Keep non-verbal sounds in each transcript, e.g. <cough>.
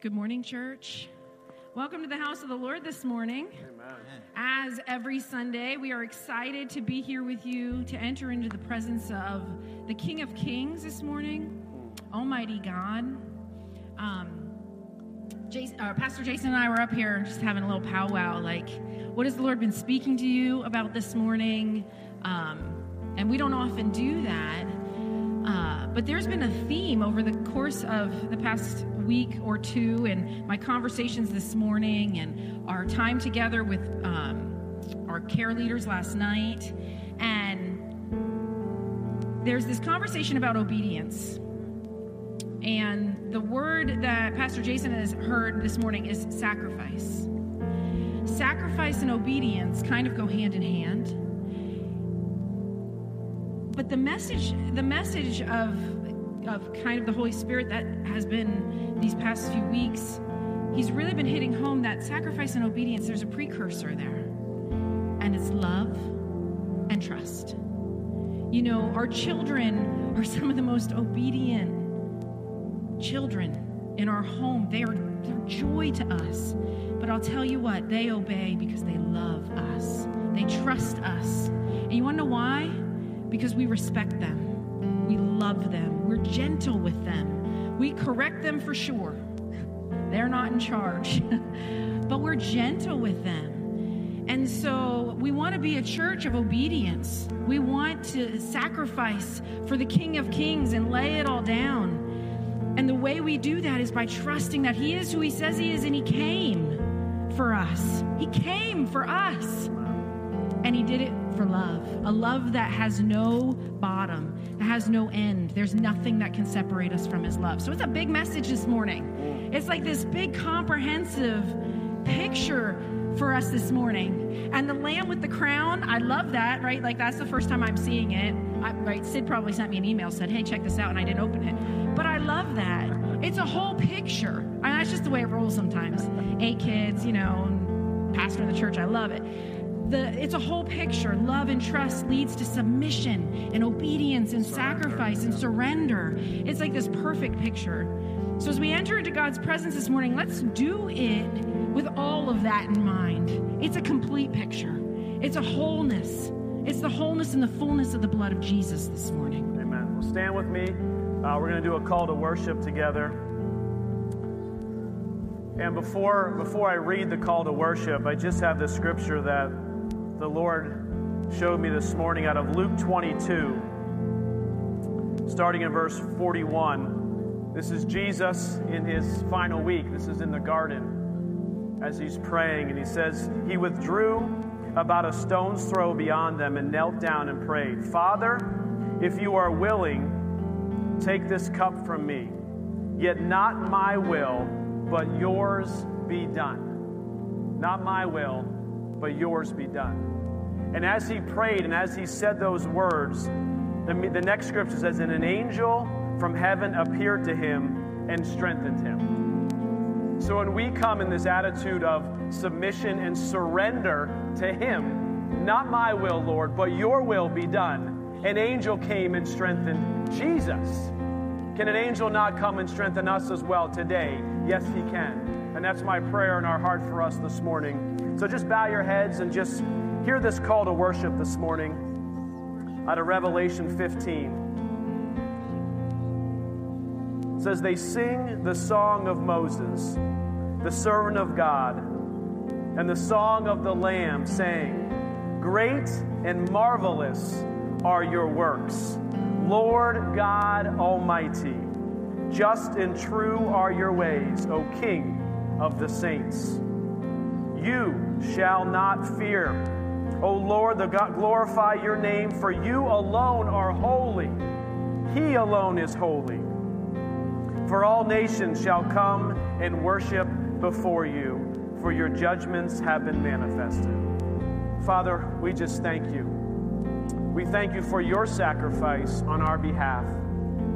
Good morning, church. Welcome to the house of the Lord this morning. Amen. As every Sunday, we are excited to be here with you to enter into the presence of the King of Kings this morning, Almighty God. Um, Jason, uh, Pastor Jason and I were up here just having a little powwow. Like, what has the Lord been speaking to you about this morning? Um, and we don't often do that. Uh, but there's been a theme over the course of the past week or two, and my conversations this morning, and our time together with um, our care leaders last night. And there's this conversation about obedience. And the word that Pastor Jason has heard this morning is sacrifice. Sacrifice and obedience kind of go hand in hand but the message the message of of kind of the holy spirit that has been these past few weeks he's really been hitting home that sacrifice and obedience there's a precursor there. And it's love and trust. You know our children are some of the most obedient children in our home. They are they're joy to us. But i'll tell you what they obey because they love us. They trust us. And you want to know why because we respect them, we love them, we're gentle with them, we correct them for sure. They're not in charge, <laughs> but we're gentle with them. And so we want to be a church of obedience. We want to sacrifice for the King of Kings and lay it all down. And the way we do that is by trusting that He is who He says He is and He came for us. He came for us. And He did it for love, a love that has no bottom, that has no end. There's nothing that can separate us from His love. So it's a big message this morning. It's like this big, comprehensive picture for us this morning. And the lamb with the crown, I love that, right? Like that's the first time I'm seeing it. I, right? Sid probably sent me an email said, "Hey, check this out," and I didn't open it. But I love that. It's a whole picture. And that's just the way it rolls sometimes. Eight kids, you know, pastor in the church. I love it the, it's a whole picture. Love and trust leads to submission and obedience and sacrifice and surrender. It's like this perfect picture. So, as we enter into God's presence this morning, let's do it with all of that in mind. It's a complete picture, it's a wholeness. It's the wholeness and the fullness of the blood of Jesus this morning. Amen. Well, stand with me. Uh, we're going to do a call to worship together. And before, before I read the call to worship, I just have this scripture that the Lord showed me this morning out of Luke 22, starting in verse 41. This is Jesus in his final week. This is in the garden as he's praying. And he says, He withdrew about a stone's throw beyond them and knelt down and prayed, Father, if you are willing, take this cup from me. Yet not my will, but yours be done. Not my will, but yours be done. And as he prayed and as he said those words, the, the next scripture says, And an angel from heaven appeared to him and strengthened him. So when we come in this attitude of submission and surrender to him, not my will, Lord, but your will be done, an angel came and strengthened Jesus. Can an angel not come and strengthen us as well today? Yes, he can. And that's my prayer in our heart for us this morning. So just bow your heads and just Hear this call to worship this morning out of Revelation 15. It says, They sing the song of Moses, the servant of God, and the song of the Lamb, saying, Great and marvelous are your works, Lord God Almighty. Just and true are your ways, O King of the saints. You shall not fear O Lord, the God, glorify your name, for you alone are holy. He alone is holy. For all nations shall come and worship before you, for your judgments have been manifested. Father, we just thank you. We thank you for your sacrifice on our behalf.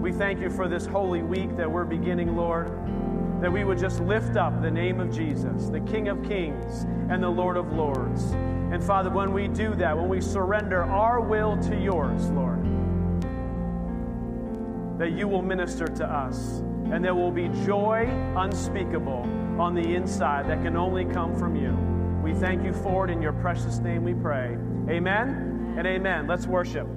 We thank you for this holy week that we're beginning, Lord, that we would just lift up the name of Jesus, the King of Kings and the Lord of Lords. And Father, when we do that, when we surrender our will to yours, Lord, that you will minister to us and there will be joy unspeakable on the inside that can only come from you. We thank you for it in your precious name we pray. Amen and amen. Let's worship.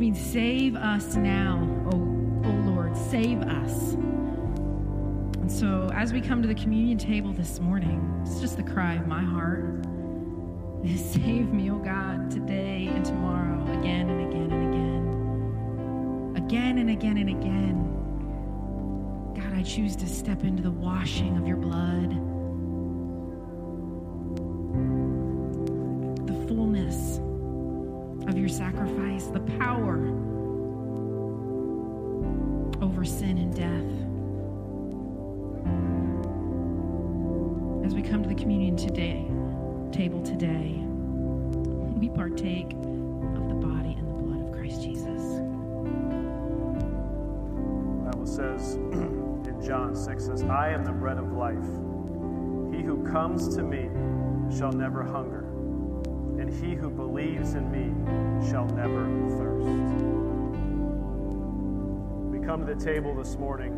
Means save us now, oh, o Lord, save us. And so as we come to the communion table this morning, it's just the cry of my heart. <laughs> Save me, oh God, today and tomorrow, again and again and again. Again and again and again. God, I choose to step into the washing of your blood, the power over sin and death. As we come to the communion today, table today, we partake of the body and the blood of Christ Jesus. The Bible says <clears throat> in John 6 says, I am the bread of life. He who comes to me shall never hunger, and he who believes in me shall never thirst. We come to the table this morning,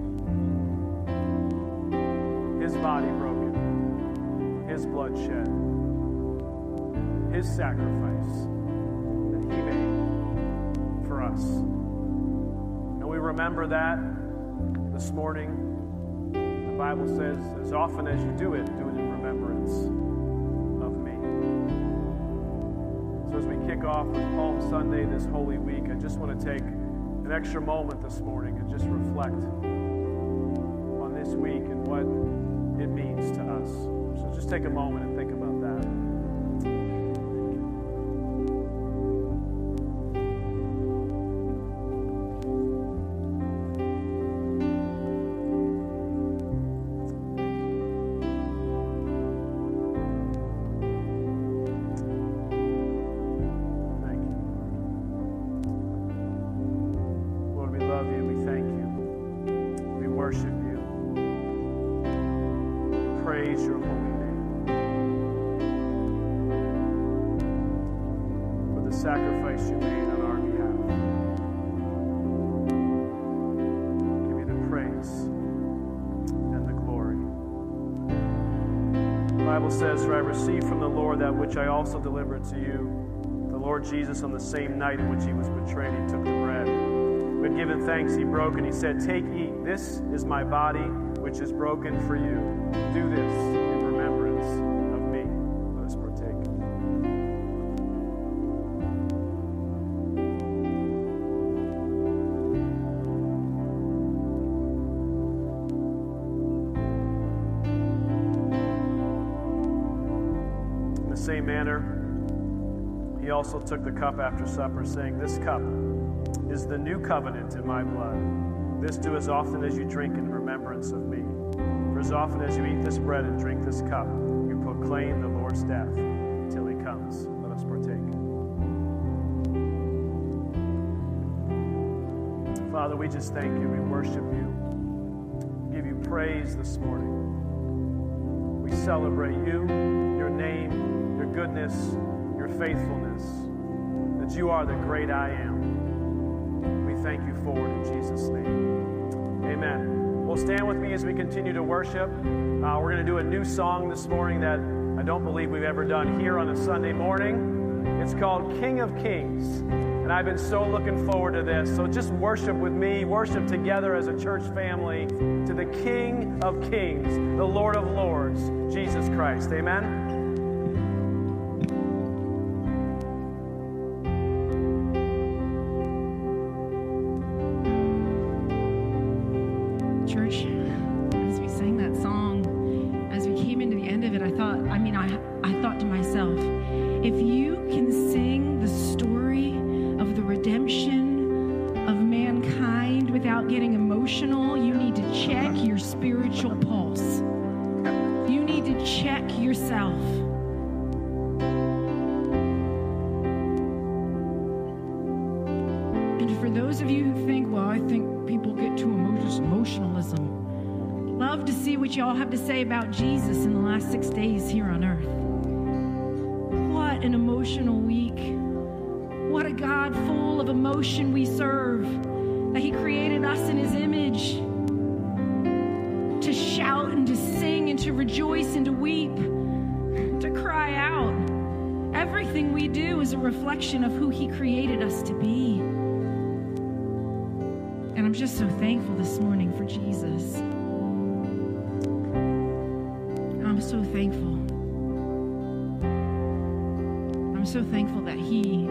his body broken, his blood shed, his sacrifice that he made for us. And we remember that this morning. The Bible says, as often as you do it, off with Palm Sunday this Holy Week, I just want to take an extra moment this morning and just reflect on this week and what it means to us. So just take a moment Lord Jesus, on the same night in which he was betrayed, he took the bread. When given thanks, he broke and he said, Take, eat. This is my body, which is broken for you. Do this in remembrance of me. Let us partake. In the same manner, also took the cup after supper, saying, This cup is the new covenant in my blood. This do as often as you drink in remembrance of me. For as often as you eat this bread and drink this cup, you proclaim the Lord's death until he comes. Let us partake. Father, we just thank you. We worship you. Give you praise this morning. We celebrate you, your name, your goodness, faithfulness, that you are the great I am. We thank you for it in Jesus' name. Amen. Well, stand with me as we continue to worship. Uh, we're going to do a new song this morning that I don't believe we've ever done here on a Sunday morning. It's called King of Kings. And I've been so looking forward to this. So just worship with me, worship together as a church family to the King of Kings, the Lord of Lords, Jesus Christ. Amen. Rejoice and to weep, to cry out. Everything we do is a reflection of who He created us to be. And I'm just so thankful this morning for Jesus. I'm so thankful. I'm so thankful that He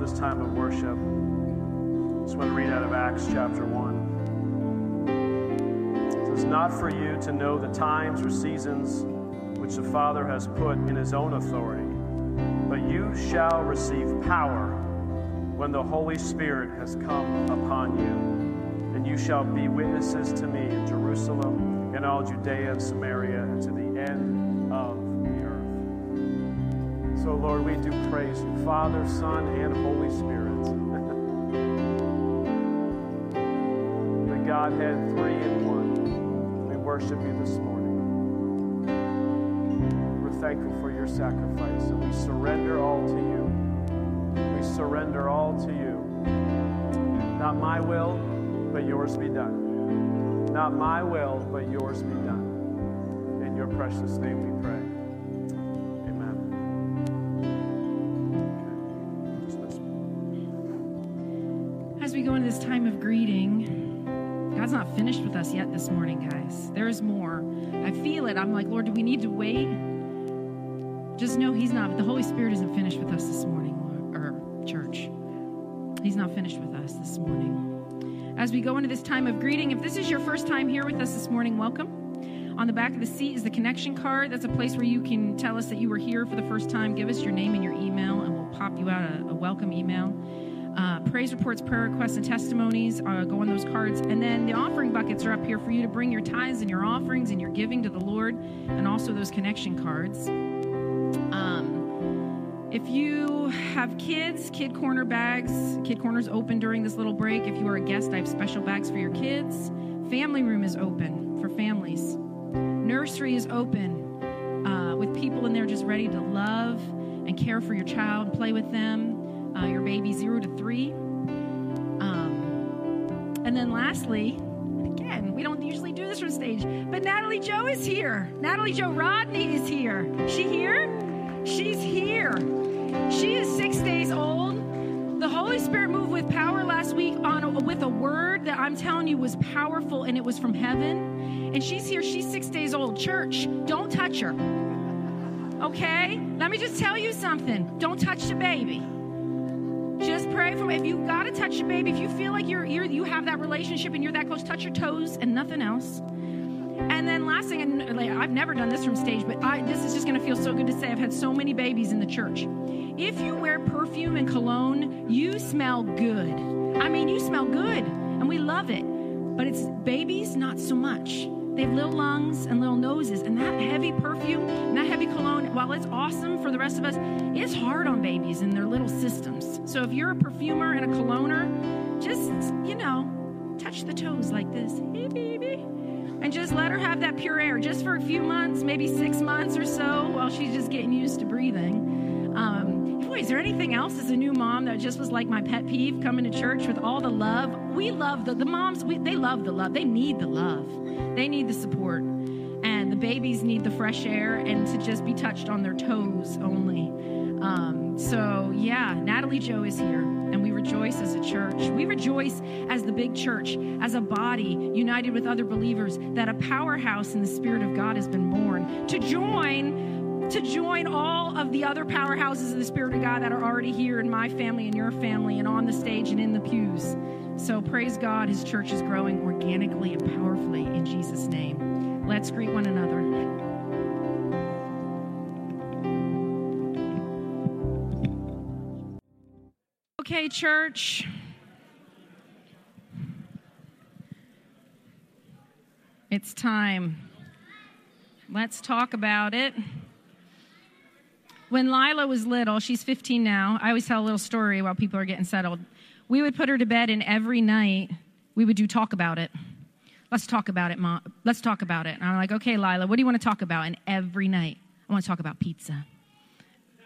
this time of worship, just want to read out of Acts chapter 1. It says, Not for you to know the times or seasons which the Father has put in his own authority, but you shall receive power when the Holy Spirit has come upon you, and you shall be witnesses to me in Jerusalem, in all Judea and Samaria, and to the end. So, Lord, we do praise you, Father, Son, and Holy Spirit. <laughs> the Godhead, three in one. We worship you this morning. We're thankful for your sacrifice, and we surrender all to you. We surrender all to you. Not my will, but yours be done. Not my will, but yours be done. In your precious name we pray. This time of greeting, God's not finished with us yet this morning, guys. There is more. I feel it. I'm like, Lord, do we need to wait? Just know He's not. The Holy Spirit isn't finished with us this morning, or church. He's not finished with us this morning. As we go into this time of greeting, if this is your first time here with us this morning, welcome. On the back of the seat is the connection card. That's a place where you can tell us that you were here for the first time. Give us your name and your email, and we'll pop you out a, a welcome email. Uh, praise reports, prayer requests, and testimonies uh, go on those cards. And then the offering buckets are up here for you to bring your tithes and your offerings and your giving to the Lord, and also those connection cards. Um, if you have kids, Kid Corner bags, Kid Corner's open during this little break. If you are a guest, I have special bags for your kids. Family room is open for families. Nursery is open uh, with people in there just ready to love and care for your child, and play with them, uh, your baby zero to three. Um, and then lastly, again, we don't usually do this from stage, but Natalie Joe is here. Natalie Joe Rodney is here. She here? She's here. She is six days old. The Holy Spirit moved with power last week on a, with a word that I'm telling you was powerful and it was from heaven. And she's here. She's six days old. Church, don't touch her. Okay? Let me just tell you something. Don't touch the baby. Pray for if you got to touch the baby. If you feel like you're, you're you have that relationship and you're that close, touch your toes and nothing else. And then last thing, and I've never done this from stage, but I, this is just going to feel so good to say. I've had so many babies in the church. If you wear perfume and cologne, you smell good. I mean, you smell good, and we love it. But it's babies, not so much. They have little lungs and little noses, and that heavy perfume and that heavy cologne, while it's awesome for the rest of us, it's hard on babies and their little systems. So if you're a perfumer and a cologner, just, you know, touch the toes like this. Hey, baby and just let her have that pure air just for a few months, maybe six months or so, while she's just getting used to breathing. Um, boy, is there anything else as a new mom that just was like my pet peeve coming to church with all the love, we love the, the moms, we, they love the love. They need the love, they need the support. And the babies need the fresh air and to just be touched on their toes only. Um, so, yeah, Natalie Joe is here, and we rejoice as a church. We rejoice as the big church, as a body united with other believers, that a powerhouse in the Spirit of God has been born to join to join all of the other powerhouses of the Spirit of God that are already here in my family and your family and on the stage and in the pews. So praise God, His church is growing organically and powerfully in Jesus' name. Let's greet one another. Okay, church. It's time. Let's talk about it. When Lila was little, she's 15 now. I always tell a little story while people are getting settled. We would put her to bed, and every night we would do talk about it. Let's talk about it, mom. Let's talk about it. And I'm like, okay, Lila, what do you want to talk about? And every night, I want to talk about pizza.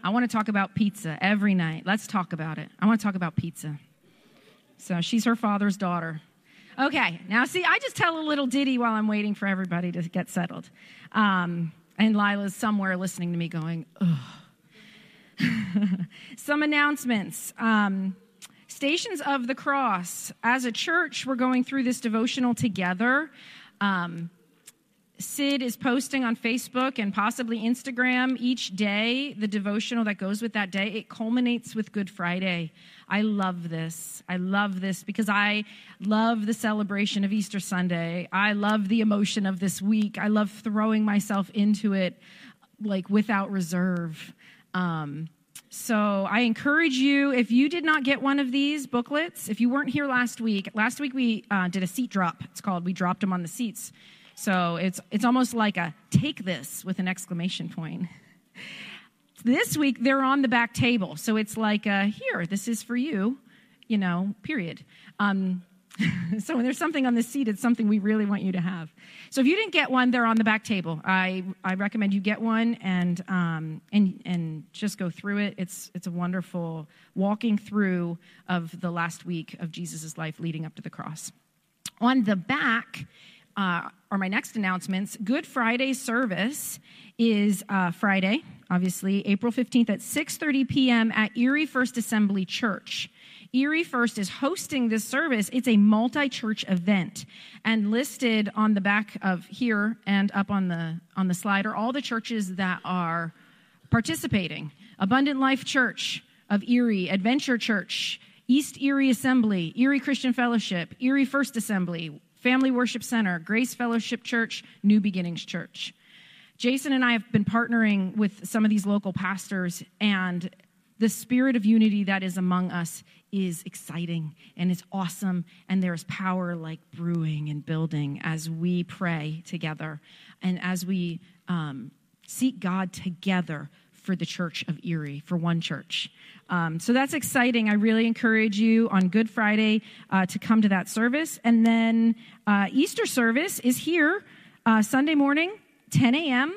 I want to talk about pizza every night. Let's talk about it. I want to talk about pizza. So she's her father's daughter. Okay, now see, I just tell a little ditty while I'm waiting for everybody to get settled. Um, and Lila's somewhere listening to me going, ugh. <laughs> Some announcements. Um, Stations of the Cross. As a church, we're going through this devotional together. Um, Sid is posting on Facebook and possibly Instagram each day the devotional that goes with that day. It culminates with Good Friday. I love this. I love this because I love the celebration of Easter Sunday. I love the emotion of this week. I love throwing myself into it like without reserve. Um, so I encourage you, if you did not get one of these booklets, if you weren't here last week, last week we uh, did a seat drop. It's called, we dropped them on the seats. So it's, it's almost like a take this with an exclamation point. <laughs> This week they're on the back table. So it's like, a, here, this is for you, you know, period. Um, <laughs> so when there's something on the seat, it's something we really want you to have. So if you didn't get one, they're on the back table. I, I recommend you get one and, um, and, and just go through it. It's, it's a wonderful walking through of the last week of Jesus' life leading up to the cross. On the back uh, are my next announcements. Good Friday service is uh, Friday, obviously, April 15th at 6.30 p.m. at Erie First Assembly Church. Erie First is hosting this service. It's a multi church event. And listed on the back of here and up on the, on the slide are all the churches that are participating Abundant Life Church of Erie, Adventure Church, East Erie Assembly, Erie Christian Fellowship, Erie First Assembly, Family Worship Center, Grace Fellowship Church, New Beginnings Church. Jason and I have been partnering with some of these local pastors, and the spirit of unity that is among us is exciting and it's awesome, and there's power like brewing and building as we pray together and as we um, seek God together for the church of Erie, for one church. Um, so that's exciting. I really encourage you on Good Friday uh, to come to that service. And then uh, Easter service is here uh, Sunday morning, 10 a.m.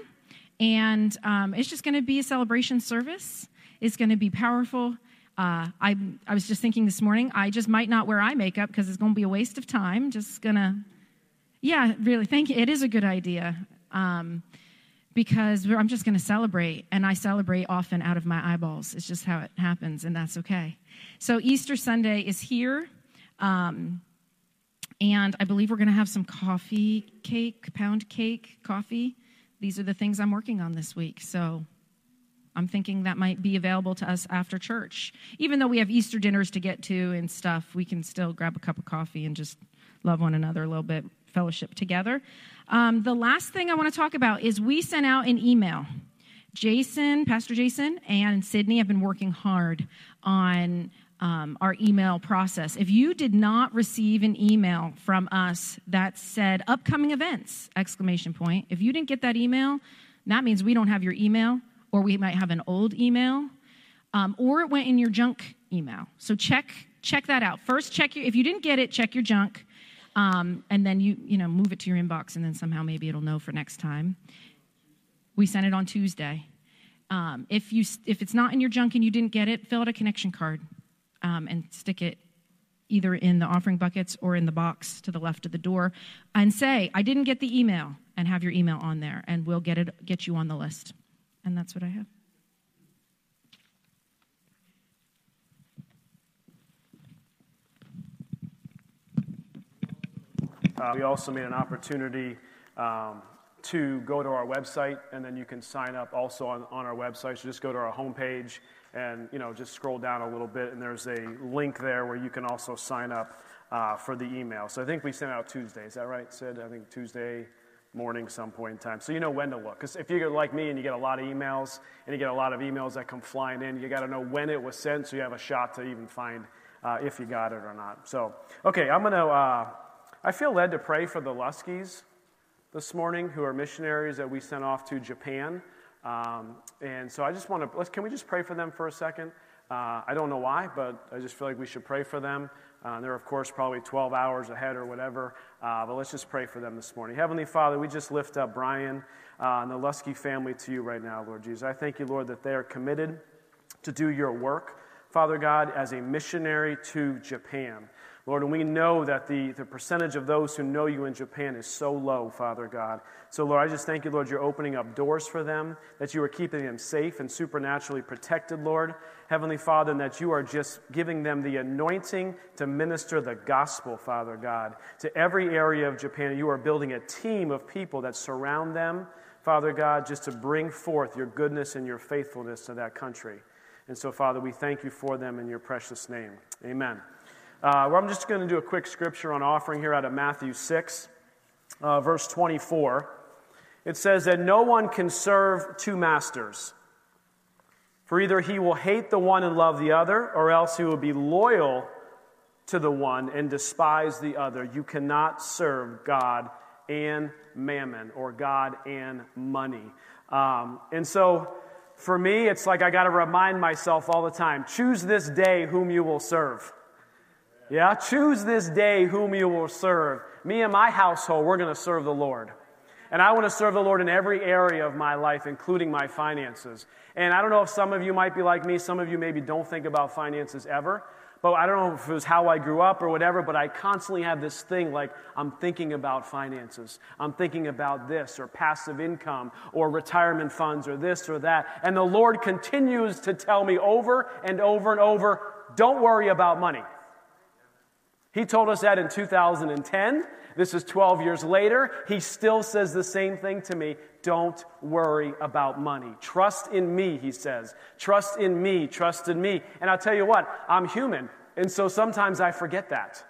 And um, it's just going to be a celebration service. It's going to be powerful. Uh, I, I was just thinking this morning, I just might not wear eye makeup because it's going to be a waste of time. Just going to, yeah, really, thank you. It is a good idea um, because I'm just going to celebrate, and I celebrate often out of my eyeballs. It's just how it happens, and that's okay. So Easter Sunday is here. Um, and I believe we're going to have some coffee cake, pound cake, coffee. These are the things I'm working on this week. So I'm thinking that might be available to us after church. Even though we have Easter dinners to get to and stuff, we can still grab a cup of coffee and just love one another a little bit, fellowship together. Um, the last thing I want to talk about is we sent out an email. Jason, Pastor Jason, and Sydney have been working hard on um, our email process. If you did not receive an email from us that said upcoming events, exclamation point, if you didn't get that email, that means we don't have your email or we might have an old email, um, or it went in your junk email. So check check that out. First, check your if you didn't get it, check your junk, um, and then you you know move it to your inbox, and then somehow maybe it'll know for next time. We sent it on Tuesday. Um, if you if it's not in your junk and you didn't get it, fill out a connection card um, and stick it either in the offering buckets or in the box to the left of the door, and say, I didn't get the email, and have your email on there, and we'll get, it, get you on the list. And that's what I have. Uh, we also made an opportunity um, to go to our website, and then you can sign up also on, on our website. So just go to our homepage and you know just scroll down a little bit, and there's a link there where you can also sign up uh, for the email. So I think we sent out Tuesday. Is that right, Sid? I think Tuesday morning, some point in time. So you know when to look. Because if you're like me and you get a lot of emails, and you get a lot of emails that come flying in, you got to know when it was sent, so you have a shot to even find uh, if you got it or not. So okay, I'm gonna. Uh, I feel led to pray for the Luskys this morning, who are missionaries that we sent off to Japan. Um, and so I just want to, can we just pray for them for a second? Uh, I don't know why, but I just feel like we should pray for them. Uh, they're, of course, probably 12 hours ahead or whatever, uh, but let's just pray for them this morning. Heavenly Father, we just lift up Brian uh, and the Lusky family to you right now, Lord Jesus. I thank you, Lord, that they are committed to do your work, Father God, as a missionary to Japan. Lord, and we know that the, the percentage of those who know you in Japan is so low, Father God. So, Lord, I just thank you, Lord, you're opening up doors for them, that you are keeping them safe and supernaturally protected, Lord. Heavenly Father, and that you are just giving them the anointing to minister the gospel, Father God, to every area of Japan. You are building a team of people that surround them, Father God, just to bring forth your goodness and your faithfulness to that country. And so, Father, we thank you for them in your precious name. Amen. Uh, I'm just going to do a quick scripture on offering here out of Matthew 6, uh, verse 24. It says that no one can serve two masters. For either he will hate the one and love the other, or else he will be loyal to the one and despise the other. You cannot serve God and mammon, or God and money. Um, and so, for me, it's like I got to remind myself all the time choose this day whom you will serve. Yeah, choose this day whom you will serve. Me and my household, we're going to serve the Lord. And I want to serve the Lord in every area of my life, including my finances. And I don't know if some of you might be like me. Some of you maybe don't think about finances ever. But I don't know if it was how I grew up or whatever, but I constantly have this thing like I'm thinking about finances. I'm thinking about this or passive income or retirement funds or this or that. And the Lord continues to tell me over and over and over don't worry about money. He told us that in 2010. This is 12 years later. He still says the same thing to me. Don't worry about money. Trust in me, he says. Trust in me, trust in me. And I'll tell you what, I'm human. And so sometimes I forget that.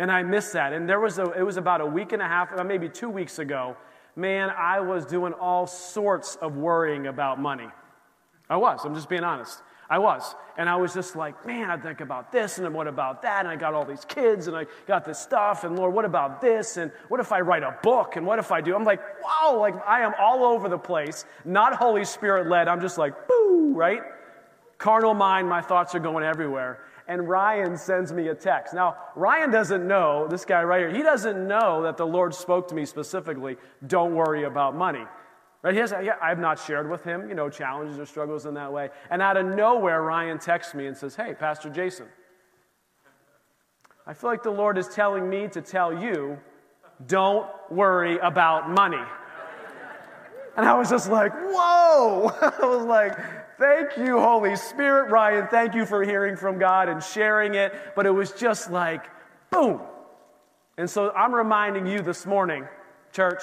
And I miss that. And there was a, it was about a week and a half, uh, maybe two weeks ago. Man, I was doing all sorts of worrying about money. I was, I'm just being honest. I was. And I was just like, man, I think about this and what about that? And I got all these kids and I got this stuff. And Lord, what about this? And what if I write a book? And what if I do? I'm like, wow, like I am all over the place, not Holy Spirit led. I'm just like, boo, right? Carnal mind, my thoughts are going everywhere. And Ryan sends me a text. Now, Ryan doesn't know, this guy right here, he doesn't know that the Lord spoke to me specifically, don't worry about money. Right? He has, I've not shared with him, you know, challenges or struggles in that way. And out of nowhere, Ryan texts me and says, Hey, Pastor Jason, I feel like the Lord is telling me to tell you, don't worry about money. And I was just like, whoa! <laughs> I was like, thank you, Holy Spirit, Ryan. Thank you for hearing from God and sharing it. But it was just like, boom. And so I'm reminding you this morning, church,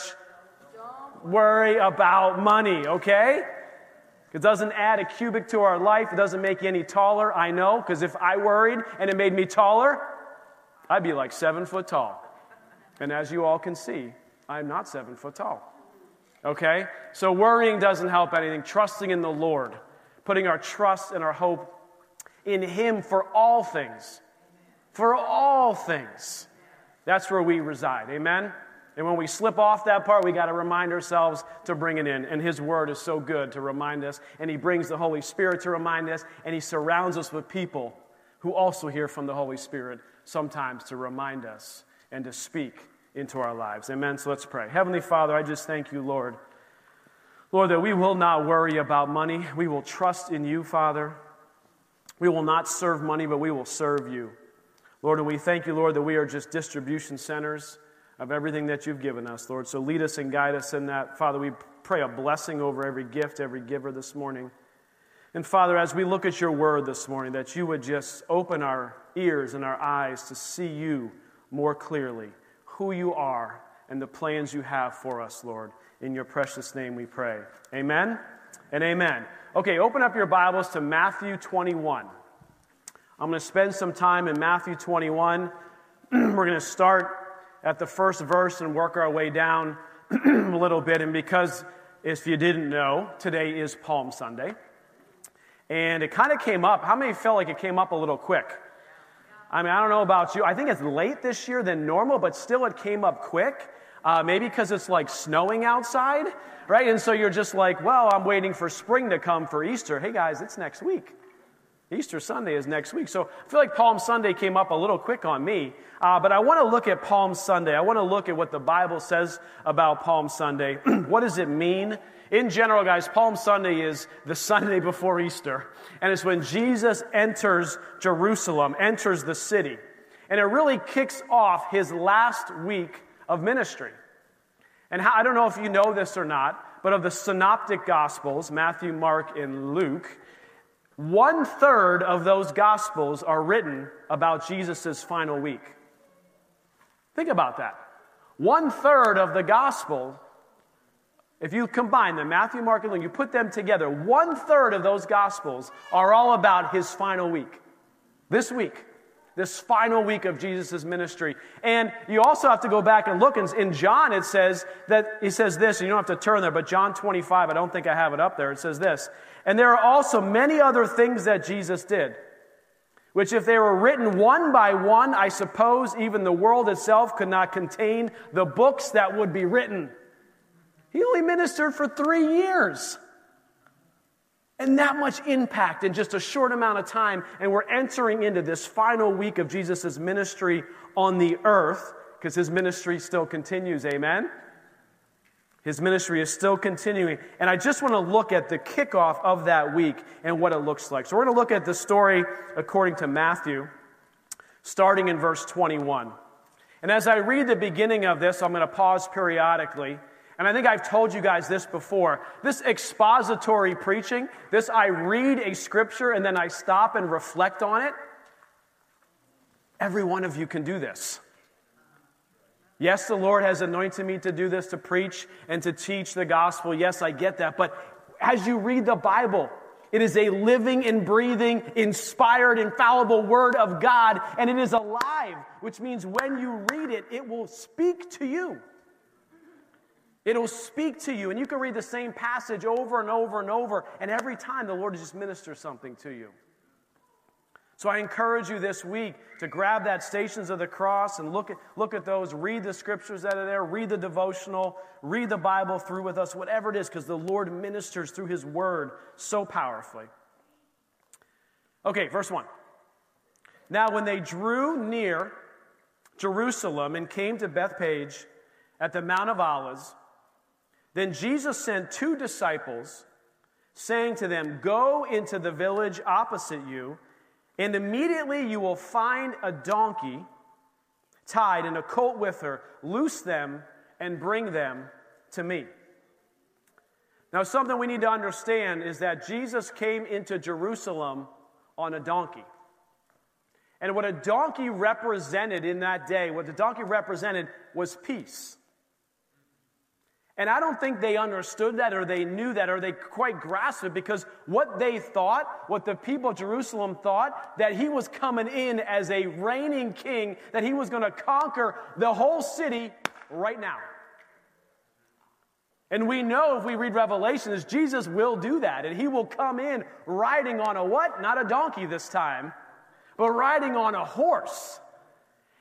worry about money, okay? It doesn't add a cubit to our life. It doesn't make you any taller, I know, because if I worried and it made me taller, I'd be like seven foot tall. And as you all can see, I'm not seven foot tall. Okay? So worrying doesn't help anything. Trusting in the Lord, putting our trust and our hope in Him for all things. For all things. That's where we reside. Amen? And when we slip off that part, we got to remind ourselves to bring it in. And His Word is so good to remind us. And He brings the Holy Spirit to remind us. And He surrounds us with people who also hear from the Holy Spirit sometimes to remind us and to speak into our lives. Amen. So let's pray. Heavenly Father, I just thank you, Lord. Lord, that we will not worry about money. We will trust in you, Father. We will not serve money, but we will serve you. Lord, and we thank you, Lord, that we are just distribution centers of everything that you've given us, Lord. So lead us and guide us in that. Father, we pray a blessing over every gift, every giver this morning. And Father, as we look at your word this morning, that you would just open our ears and our eyes to see you more clearly, who you are, and the plans you have for us, Lord. In your precious name we pray. Amen and amen. Okay, open up your Bibles to Matthew 21. I'm going to spend some time in Matthew 21. <clears throat> We're going to start at the first verse and work our way down <clears throat> a little bit. And because, if you didn't know, today is Palm Sunday. And it kind of came up. How many felt like it came up a little quick? I mean, I don't know about you. I think it's late this year than normal, but still it came up quick. Uh, maybe because it's like snowing outside, right? And so you're just like, well, I'm waiting for spring to come for Easter. Hey guys, it's next week. Easter Sunday is next week. So I feel like Palm Sunday came up a little quick on me. Uh, but I want to look at Palm Sunday. I want to look at what the Bible says about Palm Sunday. <clears throat> what does it mean? In general, guys, Palm Sunday is the Sunday before Easter. And it's when Jesus enters Jerusalem, enters the city. And it really kicks off his last week of ministry. And how, I don't know if you know this or not, but of the synoptic gospels, Matthew, Mark, and Luke, one third of those gospels are written about Jesus' final week. Think about that. One third of the gospel, if you combine them, Matthew, Mark, and Luke, you put them together, one third of those gospels are all about his final week. This week this final week of Jesus' ministry. And you also have to go back and look. In, John, it says that he says this, and you don't have to turn there, but John 25, I don't think I have it up there. It says this. And there are also many other things that Jesus did, which, if they were written one by one, I suppose even the world itself could not contain the books that would be written. He only ministered for three years and that much impact in just a short amount of time. And we're entering into this final week of Jesus' ministry on the earth because his ministry still continues. Amen? His ministry is still continuing. And I just want to look at the kickoff of that week and what it looks like. So we're going to look at the story according to Matthew, starting in verse 21. And as I read the beginning of this, I'm going to pause periodically and I think I've told you guys this before. This expository preaching, this I read a scripture and then I stop and reflect on it. Every one of you can do this. Yes, the Lord has anointed me to do this, to preach and to teach the gospel. Yes, I get that. But as you read the Bible, it is a living and breathing, inspired, infallible word of God, and it is alive, which means when you read it, it will speak to you. It'll speak to you, and you can read the same passage over and over and over, and every time the Lord just ministers something to you. So I encourage you this week to grab that Stations of the Cross and look at, look at those, read the scriptures that are there, read the devotional, read the Bible through with us, whatever it is, because the Lord ministers through His Word so powerfully. Okay, verse 1. Now, when they drew near Jerusalem and came to Bethphage at the Mount of Olives, then Jesus sent two disciples, saying to them, Go into the village opposite you, and immediately you will find a donkey tied and a colt with her. Loose them and bring them to me. Now, something we need to understand is that Jesus came into Jerusalem on a donkey. And what a donkey represented in that day, what the donkey represented was peace. And I don't think they understood that or they knew that or they quite grasped it because what they thought, what the people of Jerusalem thought, that he was coming in as a reigning king, that he was going to conquer the whole city right now. And we know if we read Revelations, Jesus will do that. And he will come in riding on a what? Not a donkey this time, but riding on a horse.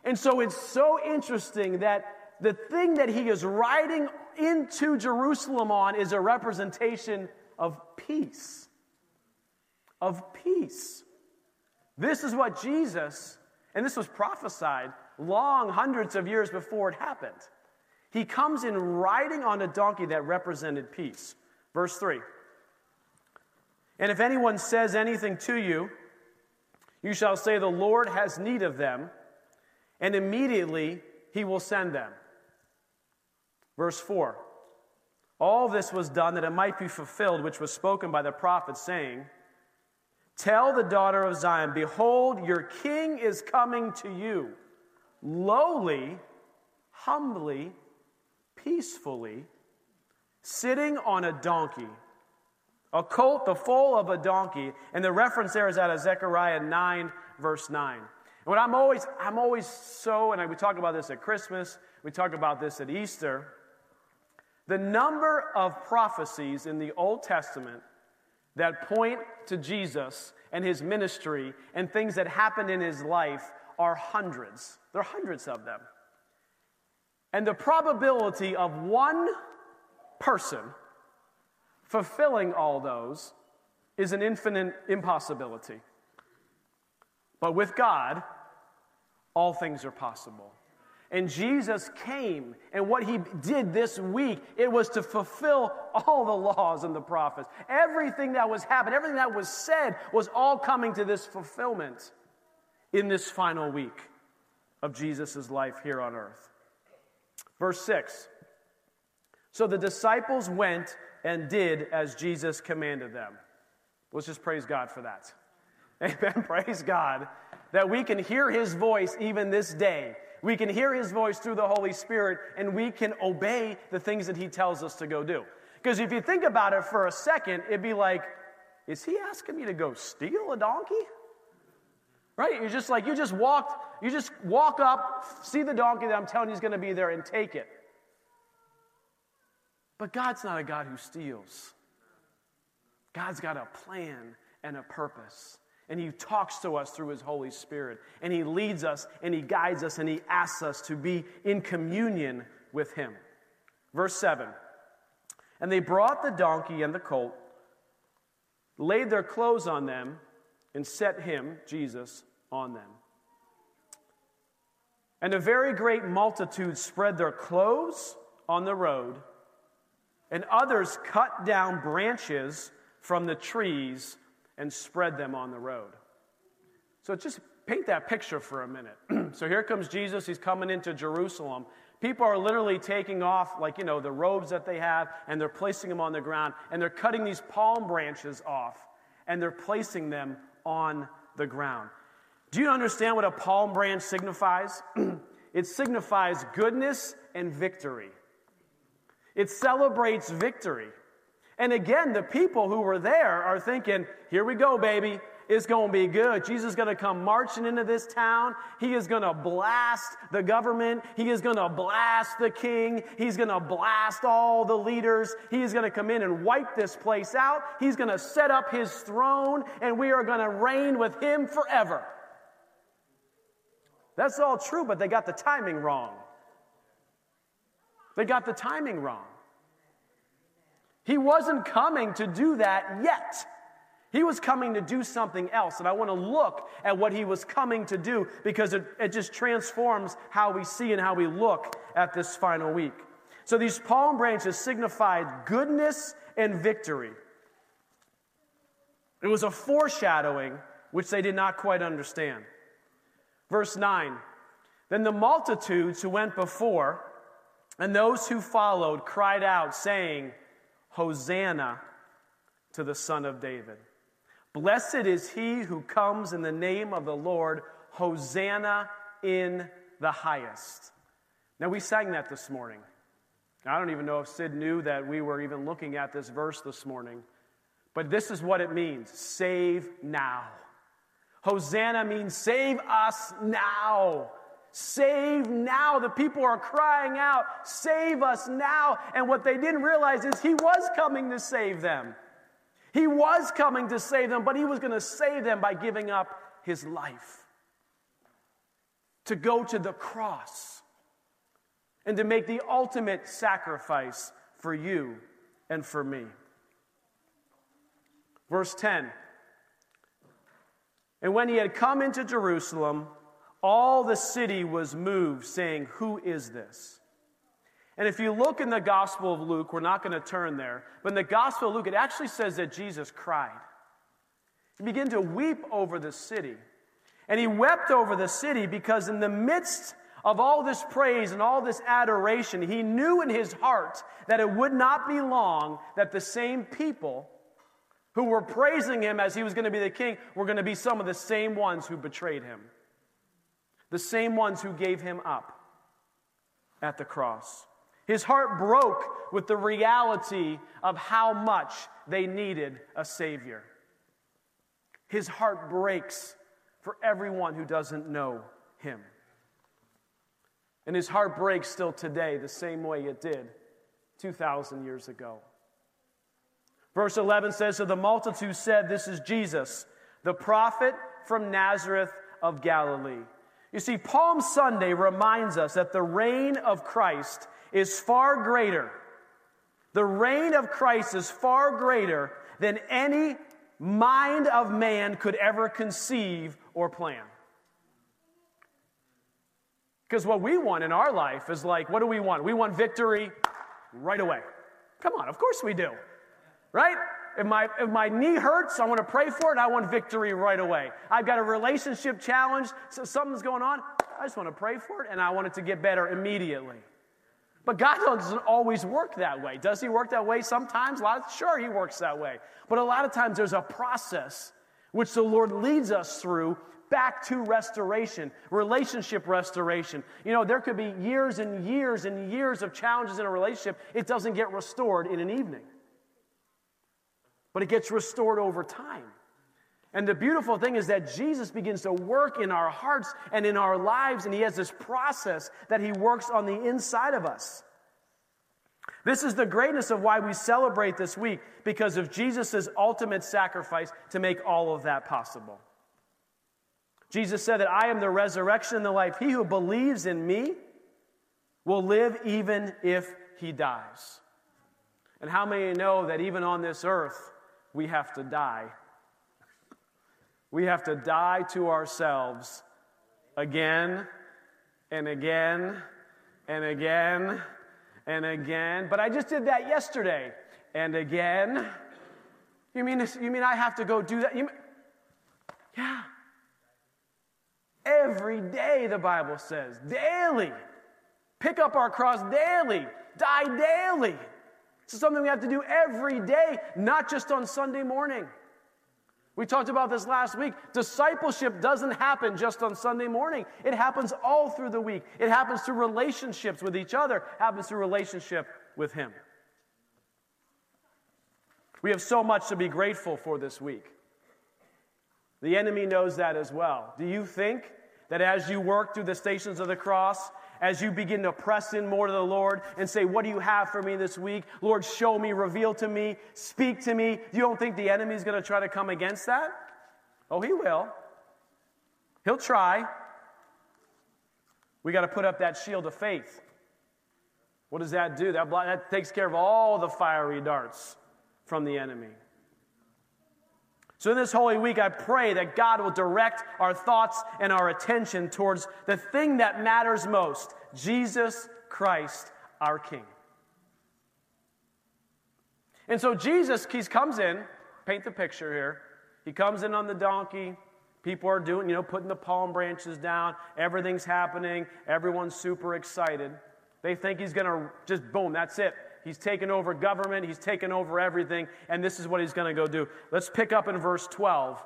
And so it's so interesting that the thing that he is riding into Jerusalem on is a representation of peace. Of peace. This is what Jesus, and this was prophesied long hundreds of years before it happened. He comes in riding on a donkey that represented peace. Verse 3 And if anyone says anything to you, you shall say, The Lord has need of them, and immediately he will send them. Verse 4 All this was done that it might be fulfilled, which was spoken by the prophet, saying, Tell the daughter of Zion, Behold, your king is coming to you, lowly, humbly, peacefully, sitting on a donkey. A colt, the foal of a donkey. And the reference there is out of Zechariah 9, verse 9. And what I'm always, I'm always so, and we talk about this at Christmas, we talk about this at Easter. The number of prophecies in the Old Testament that point to Jesus and his ministry and things that happened in his life are hundreds. There are hundreds of them. And the probability of one person fulfilling all those is an infinite impossibility. But with God, all things are possible. And Jesus came, and what he did this week, it was to fulfill all the laws and the prophets. Everything that was happening, everything that was said, was all coming to this fulfillment in this final week of Jesus' life here on earth. Verse 6 So the disciples went and did as Jesus commanded them. Let's just praise God for that. <laughs> Amen. praise God that we can hear his voice even this day. We can hear his voice through the Holy Spirit and we can obey the things that he tells us to go do. Because if you think about it for a second, it'd be like, is he asking me to go steal a donkey? Right? You're just like, you just walked, you just walk up, see the donkey that I'm telling you is going to be there and take it. But God's not a God who steals. God's got a plan and a purpose. And He talks to us through His Holy Spirit. And He leads us and He guides us and He asks us to be in communion with Him. Verse 7 And they brought the donkey and the colt, laid their clothes on them, and set Him, Jesus, on them. And a very great multitude spread their clothes on the road and others cut down branches from the trees and spread them on the road. So just paint that picture for a minute. <clears throat> so here comes Jesus, he's coming into Jerusalem. People are literally taking off, like, you know, the robes that they have, and they're placing them on the ground, and they're cutting these palm branches off, and they're placing them on the ground. Do you understand what a palm branch signifies? <clears throat> it signifies goodness and victory. It celebrates victory. And again, the people who were there are thinking, here we go, baby. It's going to be good. Jesus is going to come marching into this town. He is going to blast the government. He is going to blast the king. He's going to blast all the leaders. He is going to come in and wipe this place out. He's going to set up his throne, and we are going to reign with him forever. That's all true, but they got the timing wrong. They got the timing wrong. He wasn't coming to do that yet. He was coming to do something else. And I want to look at what he was coming to do because it, it just transforms how we see and how we look at this final week. So these palm branches signified goodness and victory. It was a foreshadowing which they did not quite understand. Verse 9 Then the multitudes who went before and those who followed cried out, saying, Hosanna to the Son of David. Blessed is he who comes in the name of the Lord. Hosanna in the highest. Now, we sang that this morning. I don't even know if Sid knew that we were even looking at this verse this morning, but this is what it means save now. Hosanna means save us now. Save now. The people are crying out, Save us now. And what they didn't realize is he was coming to save them. He was coming to save them, but he was going to save them by giving up his life to go to the cross and to make the ultimate sacrifice for you and for me. Verse 10 And when he had come into Jerusalem, all the city was moved, saying, Who is this? And if you look in the Gospel of Luke, we're not going to turn there, but in the Gospel of Luke, it actually says that Jesus cried. He began to weep over the city. And he wept over the city because, in the midst of all this praise and all this adoration, he knew in his heart that it would not be long that the same people who were praising him as he was going to be the king were going to be some of the same ones who betrayed him, the same ones who gave him up at the cross. His heart broke with the reality of how much they needed a Savior. His heart breaks for everyone who doesn't know Him. And his heart breaks still today the same way it did 2,000 years ago. Verse 11 says So the multitude said, This is Jesus, the prophet from Nazareth of Galilee. You see, Palm Sunday reminds us that the reign of Christ is far greater. The reign of Christ is far greater than any mind of man could ever conceive or plan. Because what we want in our life is like, what do we want? We want victory right away. Come on, of course we do. Right? If my, if my knee hurts, I want to pray for it, I want victory right away. I've got a relationship challenge, so something's going on, I just want to pray for it and I want it to get better immediately. But God doesn't always work that way. Does He work that way sometimes? A lot of, sure, He works that way. But a lot of times there's a process which the Lord leads us through back to restoration, relationship restoration. You know, there could be years and years and years of challenges in a relationship. It doesn't get restored in an evening, but it gets restored over time. And the beautiful thing is that Jesus begins to work in our hearts and in our lives, and He has this process that He works on the inside of us. This is the greatness of why we celebrate this week, because of Jesus' ultimate sacrifice to make all of that possible. Jesus said that I am the resurrection and the life. He who believes in me will live even if he dies. And how many know that even on this earth, we have to die? We have to die to ourselves again and again and again and again. But I just did that yesterday and again. You mean, you mean I have to go do that? You mean, yeah. Every day, the Bible says, daily. Pick up our cross daily. Die daily. It's something we have to do every day, not just on Sunday morning. We talked about this last week. Discipleship doesn't happen just on Sunday morning. It happens all through the week. It happens through relationships with each other, happens through relationship with him. We have so much to be grateful for this week. The enemy knows that as well. Do you think that as you work through the stations of the cross, as you begin to press in more to the Lord and say, What do you have for me this week? Lord, show me, reveal to me, speak to me. You don't think the enemy is going to try to come against that? Oh, he will. He'll try. We got to put up that shield of faith. What does that do? That, that takes care of all the fiery darts from the enemy. So, in this Holy Week, I pray that God will direct our thoughts and our attention towards the thing that matters most Jesus Christ, our King. And so, Jesus, he comes in, paint the picture here. He comes in on the donkey. People are doing, you know, putting the palm branches down. Everything's happening. Everyone's super excited. They think he's going to just, boom, that's it. He's taken over government, he's taken over everything, and this is what he's going to go do. Let's pick up in verse 12.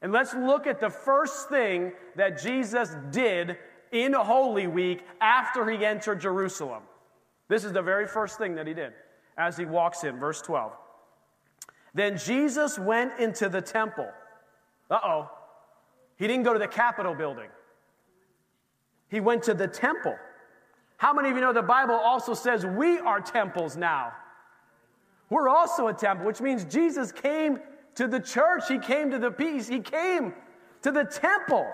And let's look at the first thing that Jesus did in Holy Week after he entered Jerusalem. This is the very first thing that he did as he walks in, verse 12. Then Jesus went into the temple. Uh oh. He didn't go to the Capitol building, he went to the temple. How many of you know the Bible also says we are temples now? We're also a temple, which means Jesus came to the church, He came to the peace, He came to the temple.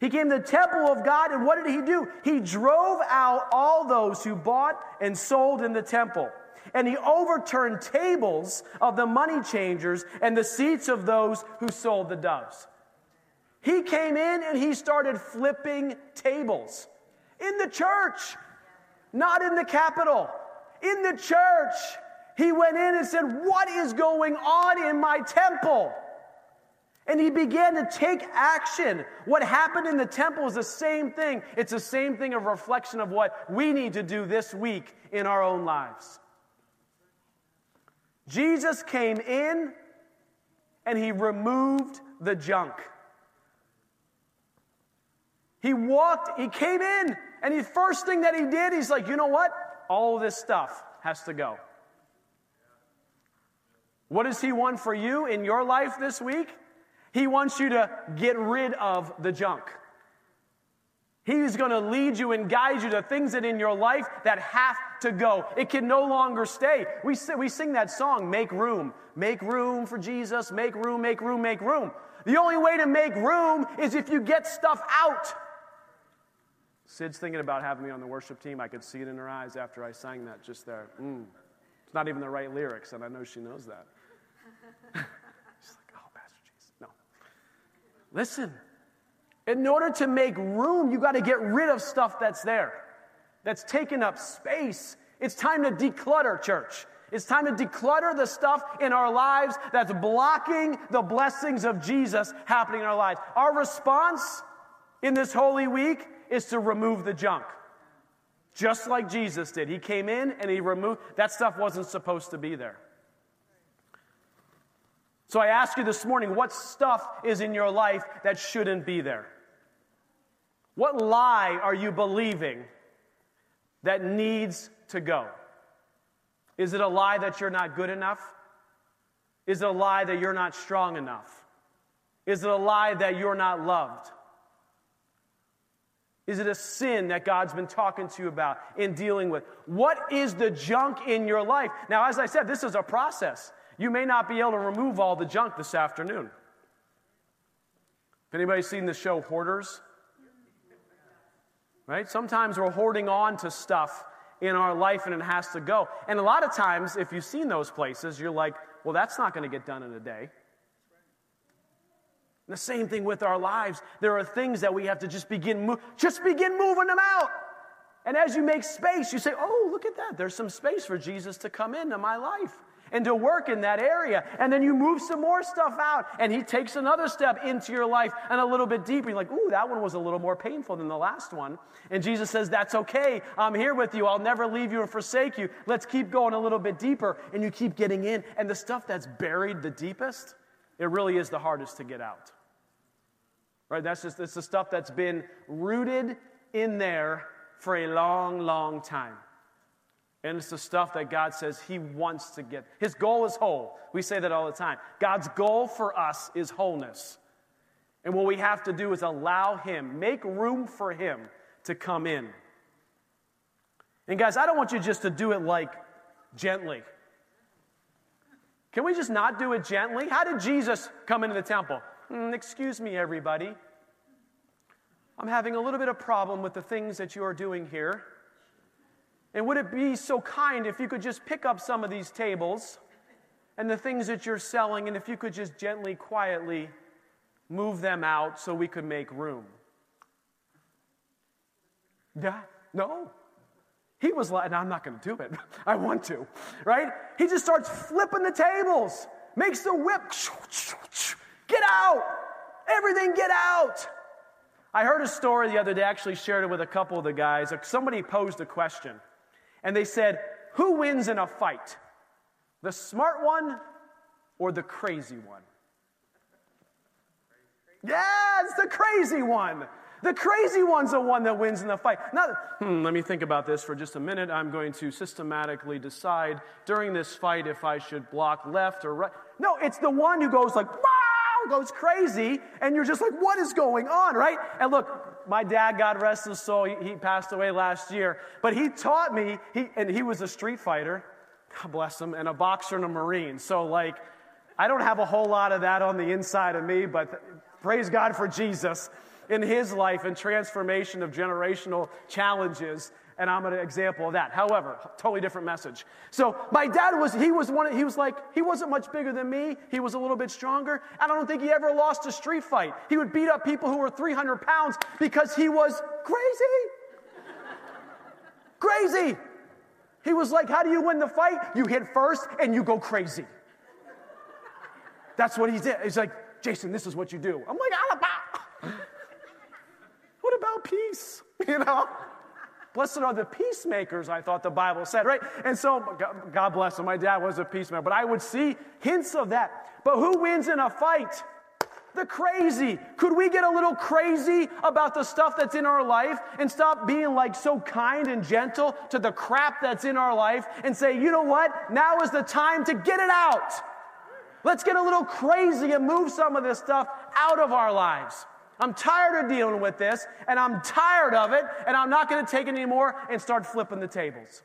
He came to the temple of God, and what did He do? He drove out all those who bought and sold in the temple. And he overturned tables of the money changers and the seats of those who sold the doves. He came in and he started flipping tables. In the church, not in the Capitol. In the church, he went in and said, What is going on in my temple? And he began to take action. What happened in the temple is the same thing. It's the same thing of reflection of what we need to do this week in our own lives. Jesus came in and he removed the junk. He walked, he came in, and the first thing that he did, he's like, you know what? All this stuff has to go. What does he want for you in your life this week? He wants you to get rid of the junk. He's going to lead you and guide you to things that in your life that have to go. It can no longer stay. We, we sing that song, Make Room. Make room for Jesus. Make room, make room, make room. The only way to make room is if you get stuff out. Sid's thinking about having me on the worship team. I could see it in her eyes after I sang that just there. Mm. It's not even the right lyrics, and I know she knows that. <laughs> She's like, oh, Pastor Jesus. No. Listen, in order to make room, you got to get rid of stuff that's there, that's taking up space. It's time to declutter, church. It's time to declutter the stuff in our lives that's blocking the blessings of Jesus happening in our lives. Our response in this holy week is to remove the junk. Just like Jesus did. He came in and he removed, that stuff wasn't supposed to be there. So I ask you this morning what stuff is in your life that shouldn't be there? What lie are you believing that needs to go? Is it a lie that you're not good enough? Is it a lie that you're not strong enough? Is it a lie that you're not loved? Is it a sin that God's been talking to you about in dealing with? What is the junk in your life? Now, as I said, this is a process. You may not be able to remove all the junk this afternoon. Have anybody seen the show Hoarders? Right? Sometimes we're hoarding on to stuff in our life and it has to go. And a lot of times, if you've seen those places, you're like, well, that's not going to get done in a day. The same thing with our lives. There are things that we have to just begin, mo- just begin moving them out. And as you make space, you say, oh, look at that. There's some space for Jesus to come into my life and to work in that area. And then you move some more stuff out, and He takes another step into your life and a little bit deeper. You're like, ooh, that one was a little more painful than the last one. And Jesus says, That's okay. I'm here with you. I'll never leave you or forsake you. Let's keep going a little bit deeper. And you keep getting in. And the stuff that's buried the deepest, it really is the hardest to get out. Right? That's just it's the stuff that's been rooted in there for a long, long time. And it's the stuff that God says He wants to get. His goal is whole. We say that all the time. God's goal for us is wholeness. And what we have to do is allow Him, make room for Him to come in. And guys, I don't want you just to do it like gently. Can we just not do it gently? How did Jesus come into the temple? Mm, excuse me, everybody. I'm having a little bit of problem with the things that you are doing here. And would it be so kind if you could just pick up some of these tables and the things that you're selling, and if you could just gently, quietly move them out so we could make room? Yeah, no. He was like, no, I'm not going to do it. <laughs> I want to, right? He just starts flipping the tables, makes the whip, <laughs> get out, everything get out. I heard a story the other day, actually shared it with a couple of the guys. Somebody posed a question. And they said, Who wins in a fight? The smart one or the crazy one? Yeah, it's the crazy one. The crazy one's the one that wins in the fight. Now, hmm, let me think about this for just a minute. I'm going to systematically decide during this fight if I should block left or right. No, it's the one who goes like, wow, goes crazy, and you're just like, what is going on, right? And look, my dad, God rest his soul, he, he, passed away last year. But he taught me, he, and he was a street fighter, God bless him, and a boxer and a Marine. So, like, I don't have a whole lot of that on the inside of me, but praise God for Jesus in his life and transformation of generational challenges and I'm an example of that. However, totally different message. So my dad was, he was one, he was like, he wasn't much bigger than me. He was a little bit stronger. And I don't think he ever lost a street fight. He would beat up people who were 300 pounds because he was crazy. crazy. He was like, how do you win the fight? You hit first and you go crazy. That's what he did. He's like, Jason, this is what you do. I'm like, about. what about peace? <laughs> You know? Blessed are the peacemakers, I thought the Bible said, right? And so, God bless him, my dad was a peacemaker, but I would see hints of that. But who wins in a fight? The crazy. Could we get a little crazy about the stuff that's in our life and stop being like so kind and gentle to the crap that's in our life and say, you know what? Now is the time to get it out. Let's get a little crazy and move some of this stuff out of our lives. I'm tired of dealing with this, and I'm tired of it, and I'm not going to take it anymore and start flipping the tables.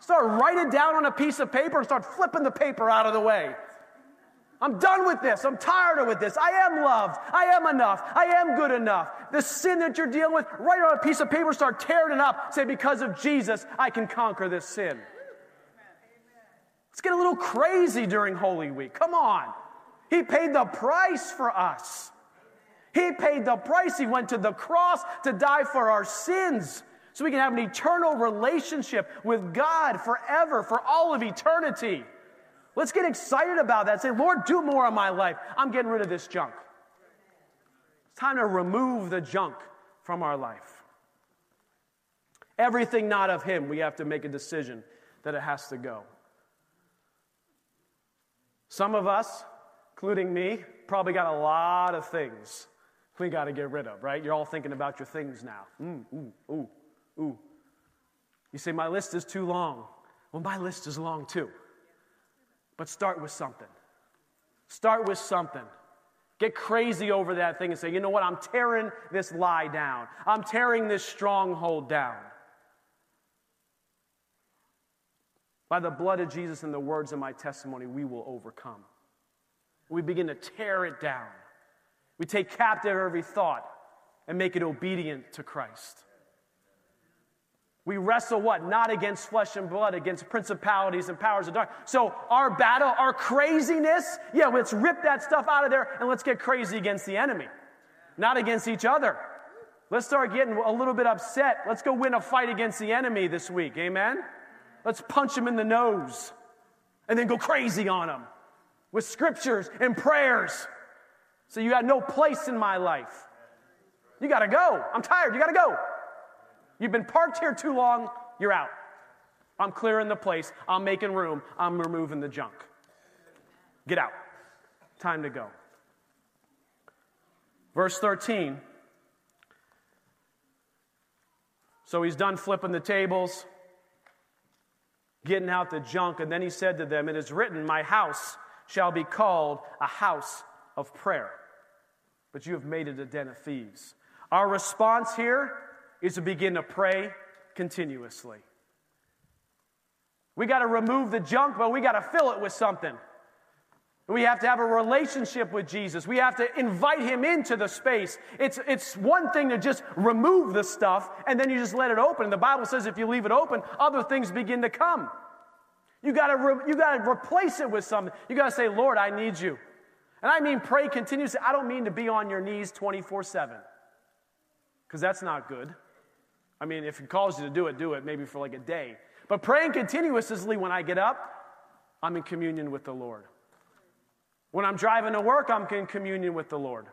Start writing down on a piece of paper and start flipping the paper out of the way. I'm done with this. I'm tired of with this. I am loved. I am enough. I am good enough. The sin that you're dealing with, write on a piece of paper, start tearing it up. Say, because of Jesus, I can conquer this sin. Let's get a little crazy during Holy Week. Come on. He paid the price for us. He paid the price. He went to the cross to die for our sins so we can have an eternal relationship with God forever, for all of eternity. Let's get excited about that. Say, Lord, do more in my life. I'm getting rid of this junk. It's time to remove the junk from our life. Everything not of Him, we have to make a decision that it has to go. Some of us, including me, probably got a lot of things we got to get rid of, right? You're all thinking about your things now. Mm, ooh, ooh, ooh. You say, My list is too long. Well, my list is long too. But start with something. Start with something. Get crazy over that thing and say, you know what? I'm tearing this lie down. I'm tearing this stronghold down. By the blood of Jesus and the words of my testimony, we will overcome. We begin to tear it down. We take captive every thought and make it obedient to Christ. We wrestle what? Not against flesh and blood, against principalities and powers of darkness. So our battle, our craziness, yeah, let's rip that stuff out of there and let's get crazy against the enemy, not against each other. Let's start getting a little bit upset. Let's go win a fight against the enemy this week. Amen? Let's punch him in the nose and then go crazy on him with scriptures and prayers. So you got no place in my life. You got to go. I'm tired. You got to go. You've been parked here too long, you're out. I'm clearing the place, I'm making room, I'm removing the junk. Get out. Time to go. Verse 13. So he's done flipping the tables, getting out the junk, and then he said to them, It is written, My house shall be called a house of prayer, but you have made it a den of thieves. Our response here is to begin to pray continuously. We got to remove the junk, but we got to fill it with something. We have to have a relationship with Jesus. We have to invite him into the space. It's, it's one thing to just remove the stuff and then you just let it open. The Bible says if you leave it open, other things begin to come. You got to re, you got to replace it with something. You got to say, "Lord, I need you." And I mean pray continuously. I don't mean to be on your knees 24/7. Cuz that's not good. I mean, if He calls you to do it, do it, maybe for like a day. But praying continuously when I get up, I'm in communion with the Lord. When I'm driving to work, I'm in communion with the Lord.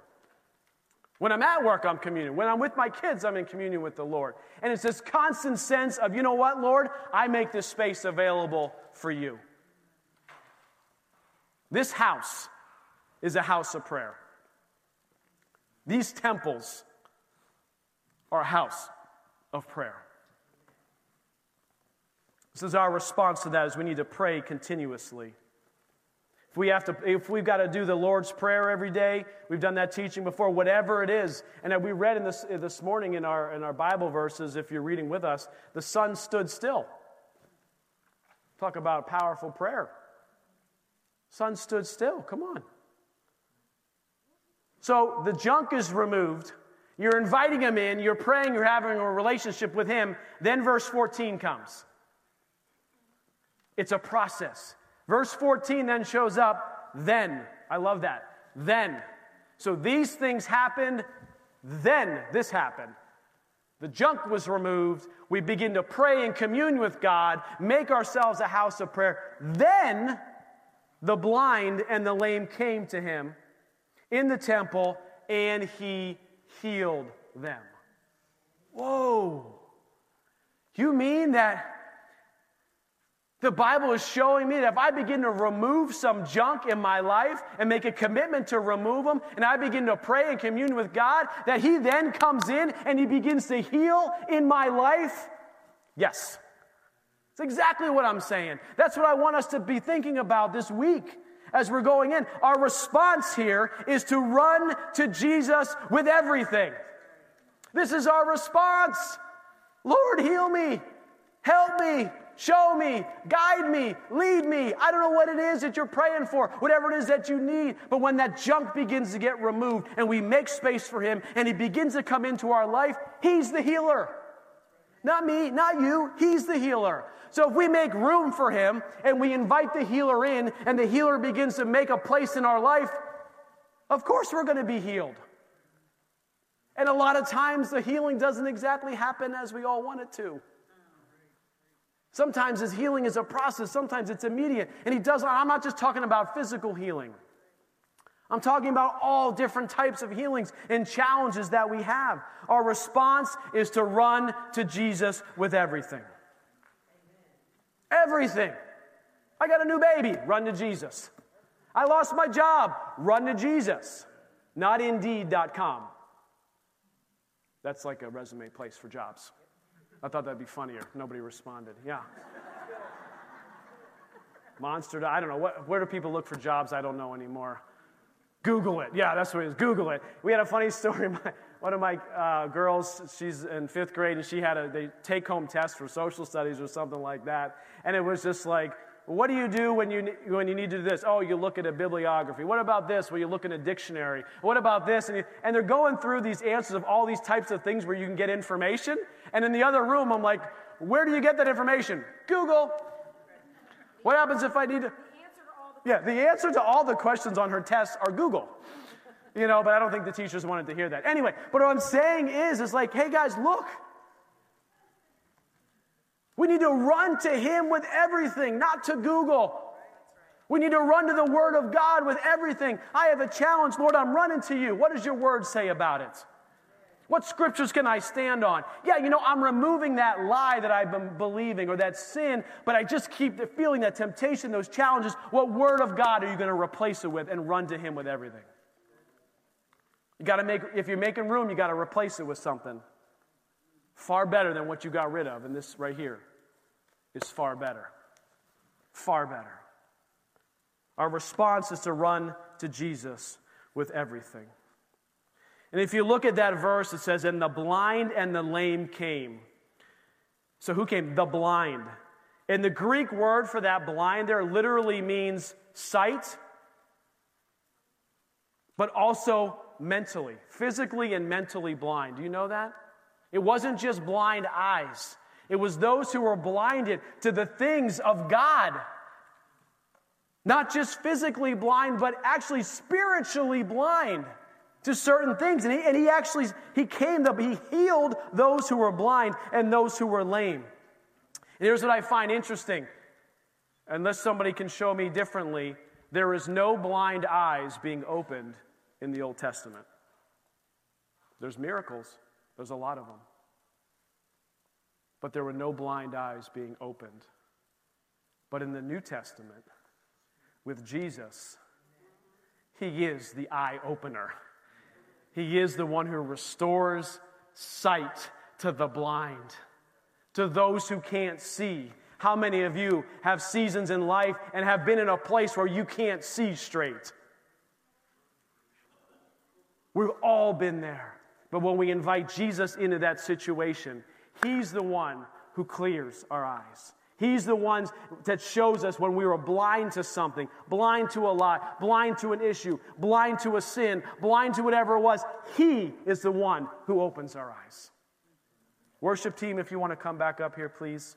When I'm at work, I'm communion. When I'm with my kids, I'm in communion with the Lord. And it's this constant sense of, you know what, Lord? I make this space available for you. This house is a house of prayer. These temples are a house of prayer. This is our response to that is we need to pray continuously. If we have to, if we've got to do the Lord's Prayer every day, we've done that teaching before, whatever it is. And we read in this, this morning in our, in our Bible verses, if you're reading with us, the sun stood still. Talk about powerful prayer. Sun stood still. Come on. So the junk is removed. You're inviting him in, you're praying, you're having a relationship with him. Then verse 14 comes. It's a process. Verse 14 then shows up, then. I love that. Then. So these things happened, then this happened. The junk was removed. We begin to pray and commune with God, make ourselves a house of prayer. Then the blind and the lame came to him in the temple, and he healed them. Whoa. You mean that the Bible is showing me that if I begin to remove some junk in my life and make a commitment to remove them, and I begin to pray and commune with God, that He then comes in and He begins to heal in my life? Yes. It's exactly what I'm saying. That's what I want us to be thinking about this week as we're going in. Our response here is to run to Jesus with everything. This is our response. Lord, heal me, help me, show me, guide me, lead me. I don't know what it is that you're praying for, whatever it is that you need. But when that junk begins to get removed and we make space for Him and He begins to come into our life, He's the healer. Not me, not you, He's the healer. So if we make room for Him and we invite the healer in and the healer begins to make a place in our life, of course we're going to be healed. And a lot of times the healing doesn't exactly happen as we all want it to. Sometimes his healing is a process, sometimes it's immediate. And he does, I'm not just talking about physical healing. I'm talking about all different types of healings and challenges that we have. Our response is to run to Jesus with everything. Everything. I got a new baby, run to Jesus. I lost my job, run to Jesus. Not indeed.com. That's like a resume place for jobs. I thought that'd be funnier. Nobody responded. Yeah. Monster, I don't know. What, where do people look for jobs? I don't know anymore. Google it. Yeah, that's what it is. Google it. We had a funny <laughs> story. My, one of my uh, girls, she's in fifth grade, and she had a take home test for social studies or something like that. And it was just like, what do you do when you, when you need to do this? Oh, you look at a bibliography. What about this? Well, you look in a dictionary. What about this? And, you, and they're going through these answers of all these types of things where you can get information. And in the other room, I'm like, where do you get that information? Google. What happens if I need to? Yeah, the answer to all the questions on her tests are Google. You know, but I don't think the teachers wanted to hear that. Anyway, but what I'm saying is, is like, hey guys, look, we need to run to Him with everything, not to Google. We need to run to the Word of God with everything. I have a challenge, Lord, I'm running to you. What does your Word say about it? What scriptures can I stand on? Yeah, you know, I'm removing that lie that I've been believing or that sin, but I just keep feeling that temptation, those challenges. What Word of God are you going to replace it with and run to Him with everything? You got to make, if you're making room, you got to replace it with something. Far better than what you got rid of. And this right here is far better. Far better. Our response is to run to Jesus with everything. And if you look at that verse, it says, And the blind and the lame came. So who came? The blind. And the Greek word for that blind there literally means sight, but also mentally, physically and mentally blind. Do you know that? It wasn't just blind eyes, it was those who were blinded to the things of God. Not just physically blind, but actually spiritually blind to certain things. And he, and he actually, he came up, he healed those who were blind and those who were lame. And here's what I find interesting. Unless somebody can show me differently, there is no blind eyes being opened in the Old Testament. There's miracles, there's a lot of them. But there were no blind eyes being opened. But in the New Testament, with Jesus, He is the eye opener. He is the one who restores sight to the blind, to those who can't see. How many of you have seasons in life and have been in a place where you can't see straight? We've all been there. But when we invite Jesus into that situation, He's the one who clears our eyes. He's the one that shows us when we were blind to something, blind to a lie, blind to an issue, blind to a sin, blind to whatever it was. He is the one who opens our eyes. Worship team, if you want to come back up here, please.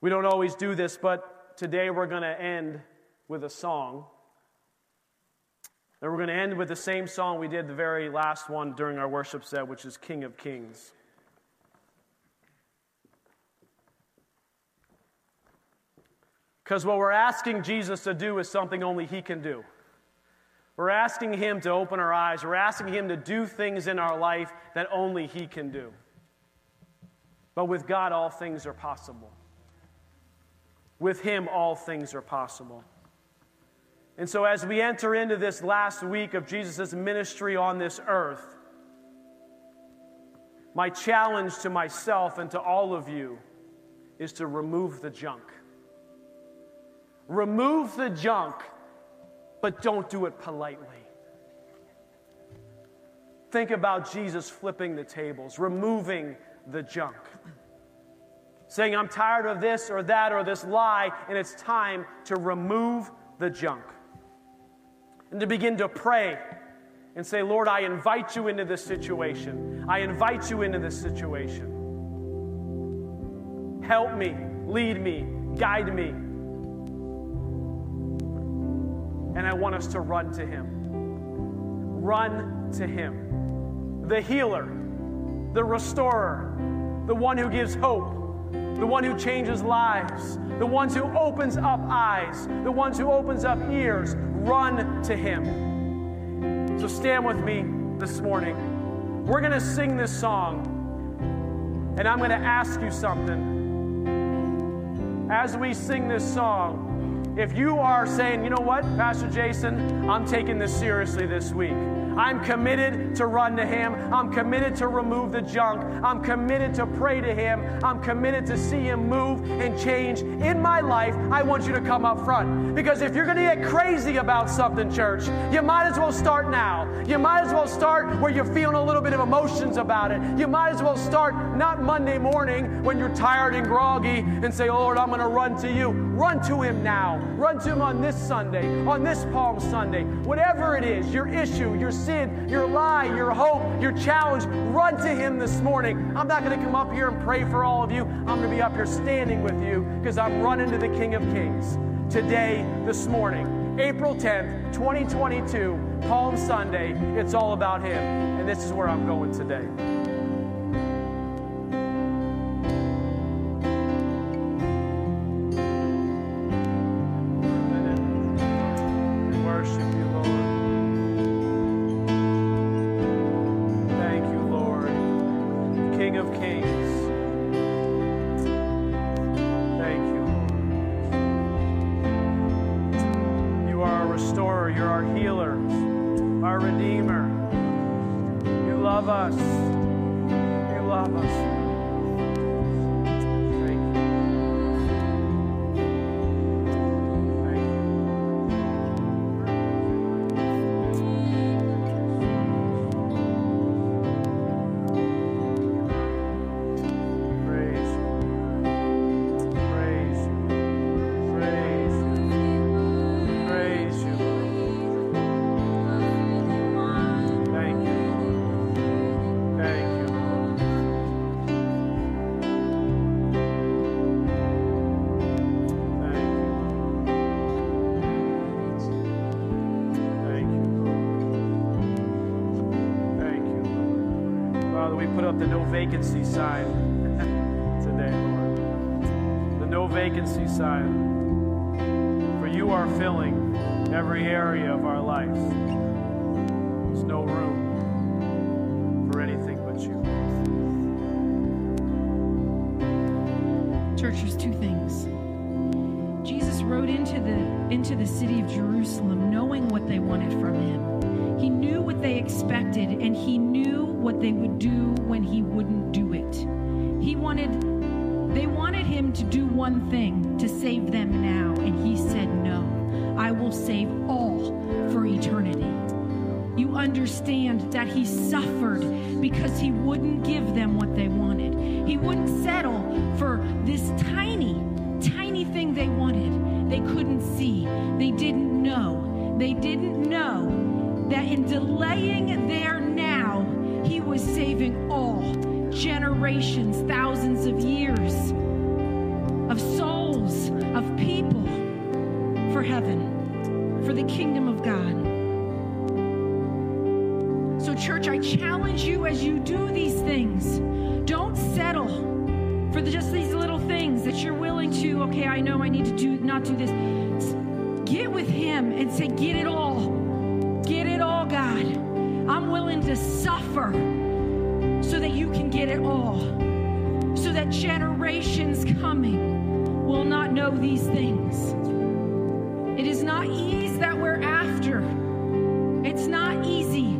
We don't always do this, but today we're going to end with a song. And we're going to end with the same song we did the very last one during our worship set, which is King of Kings. Because what we're asking Jesus to do is something only He can do. We're asking Him to open our eyes. We're asking Him to do things in our life that only He can do. But with God, all things are possible. With Him, all things are possible. And so, as we enter into this last week of Jesus' ministry on this earth, my challenge to myself and to all of you is to remove the junk. Remove the junk, but don't do it politely. Think about Jesus flipping the tables, removing the junk. Saying, I'm tired of this or that or this lie, and it's time to remove the junk. And to begin to pray and say, Lord, I invite you into this situation. I invite you into this situation. Help me, lead me, guide me. And I want us to run to Him. Run to Him. The healer, the restorer, the one who gives hope, the one who changes lives, the ones who opens up eyes, the ones who opens up ears. Run to Him. So stand with me this morning. We're going to sing this song, and I'm going to ask you something. As we sing this song, if you are saying, you know what, Pastor Jason, I'm taking this seriously this week. I'm committed to run to Him. I'm committed to remove the junk. I'm committed to pray to Him. I'm committed to see Him move and change in my life. I want you to come up front. Because if you're going to get crazy about something, church, you might as well start now. You might as well start where you're feeling a little bit of emotions about it. You might as well start not Monday morning when you're tired and groggy and say, Lord, I'm going to run to you. Run to Him now. Run to Him on this Sunday, on this Palm Sunday. Whatever it is, your issue, your sin, your lie, your hope, your challenge, run to Him this morning. I'm not going to come up here and pray for all of you. I'm going to be up here standing with you because I'm running to the King of Kings today, this morning. April 10th, 2022, Palm Sunday. It's all about Him. And this is where I'm going today. Our healer, our redeemer. You love us. You love us. Sign <laughs> today, Lord. The no vacancy sign. For heaven, for the kingdom of God. So, church, I challenge you as you do these things, don't settle for the- just these little things that you're willing to, okay, I know I need to do not do this. Get with him and say, get it all. Get it all, God. I'm willing to suffer so that you can get it all. So that generations coming will not know these things. Not ease that we're after. It's not easy.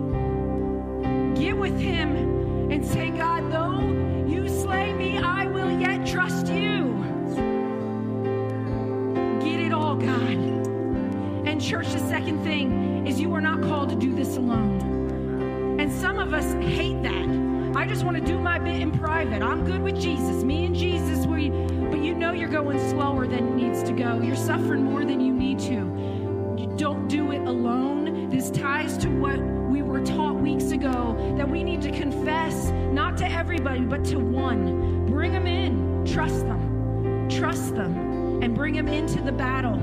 Get with him and say, God, though you slay me, I will yet trust you. Get it all, God. And, church, the second thing is you are not called to do this alone. And some of us hate that. I just want to do my bit in private. I'm good with Jesus, me and Jesus, we, but you know you're going slower than it needs to go. You're suffering This ties to what we were taught weeks ago that we need to confess, not to everybody, but to one. Bring them in, trust them, trust them, and bring them into the battle.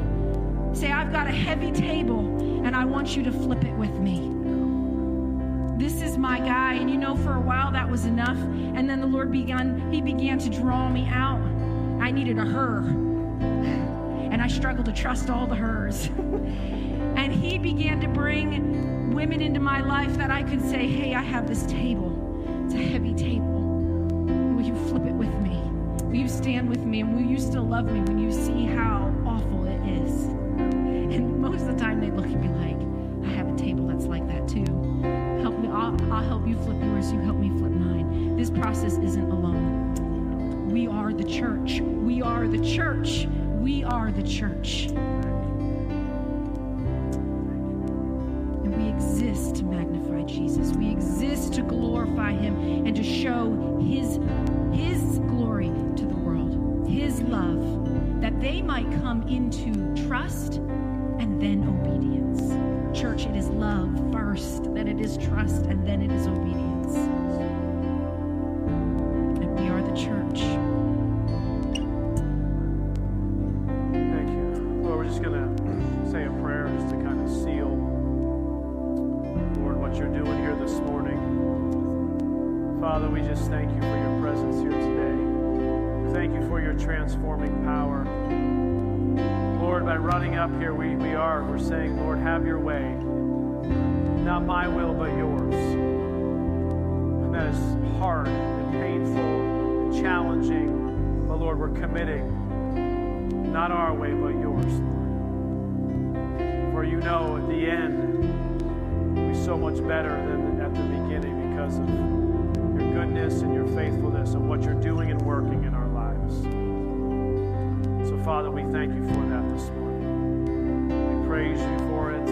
Say, I've got a heavy table, and I want you to flip it with me. This is my guy and you know for a while that was enough. And then the lord began he began to draw me out. I needed a her. And i struggled to trust all the hers <laughs> and he began to bring women into my life that i could say hey i have this table. It's a heavy table. Will you flip it with me? Will you stand with me? And will you still love me when you see how awful it is? And most of the time they look at me like i have a table that's like that too. Help me I'll, I'll help you flip yours you help me flip mine. This process isn't alone. We are the church. We are the church. We are the church exist to magnify jesus. We exist to glorify him and to show his his glory to the world his love that they might come into trust and then obedience. Church it is love first then it is trust and then it is obedience much better than at the beginning because of your goodness and your faithfulness and what you're doing and working in our lives. So, Father, we thank you for that this morning. We praise you for it.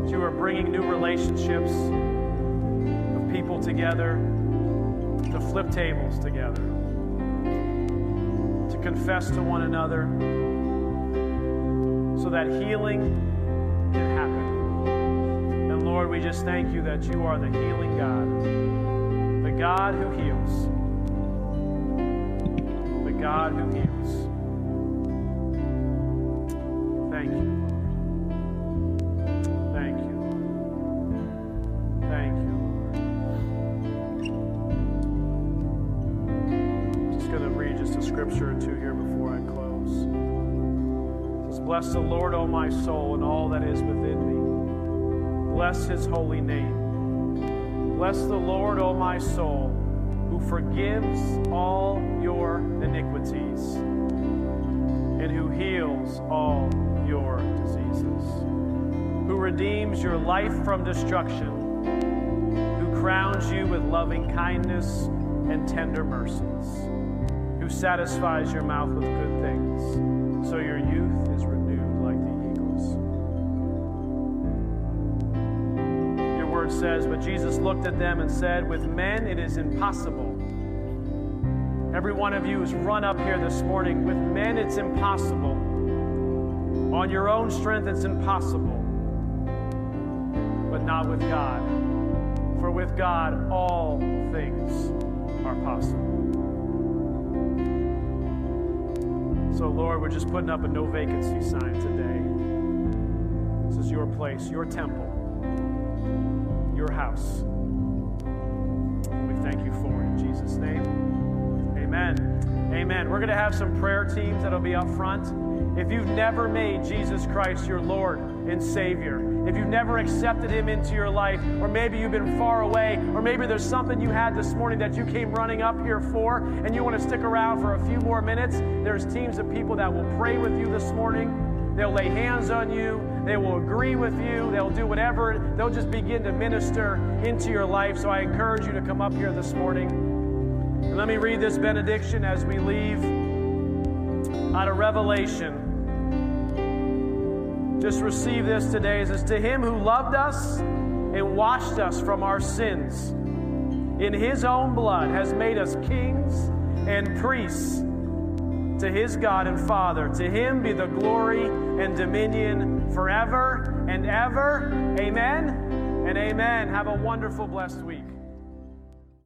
That you are bringing new relationships of people together to flip tables together to confess to one another so that healing can happen. Lord, we just thank you that you are the healing God, the God who heals, the God who heals. Thank you. Lord. Thank you. Lord. Thank you. Lord. Just going to read just a scripture or two here before I close. It says, Bless the Lord, O my soul, and all that is within me. Bless his holy name. Bless the Lord, O my soul, who forgives all your iniquities and who heals all your diseases, who redeems your life from destruction, who crowns you with loving kindness and tender mercies, who satisfies your mouth with good things, so your youth is renewed word says, But Jesus looked at them and said, With men it is impossible. Every one of you has run up here this morning, with men it's impossible. On your own strength it's impossible. But not with God. For with God all things are possible. So, Lord, we're just putting up a no vacancy sign today. This is your place, your temple, house. We thank you for it. In Jesus' name, amen. Amen. We're going to have some prayer teams that'll be up front. If you've never made Jesus Christ your Lord and Savior, if you've never accepted Him into your life, or maybe you've been far away, or maybe there's something you had this morning that you came running up here for, and you want to stick around for a few more minutes, there's teams of people that will pray with you this morning. They'll lay hands on you. They will agree with you. They'll do whatever. They'll just begin to minister into your life. So I encourage you to come up here this morning. And let me read this benediction as we leave out of Revelation. Just receive this today. It says, To him who loved us and washed us from our sins in his own blood has made us kings and priests to his God and Father. To him be the glory and dominion forever and ever. Amen and amen. Have a wonderful, blessed week.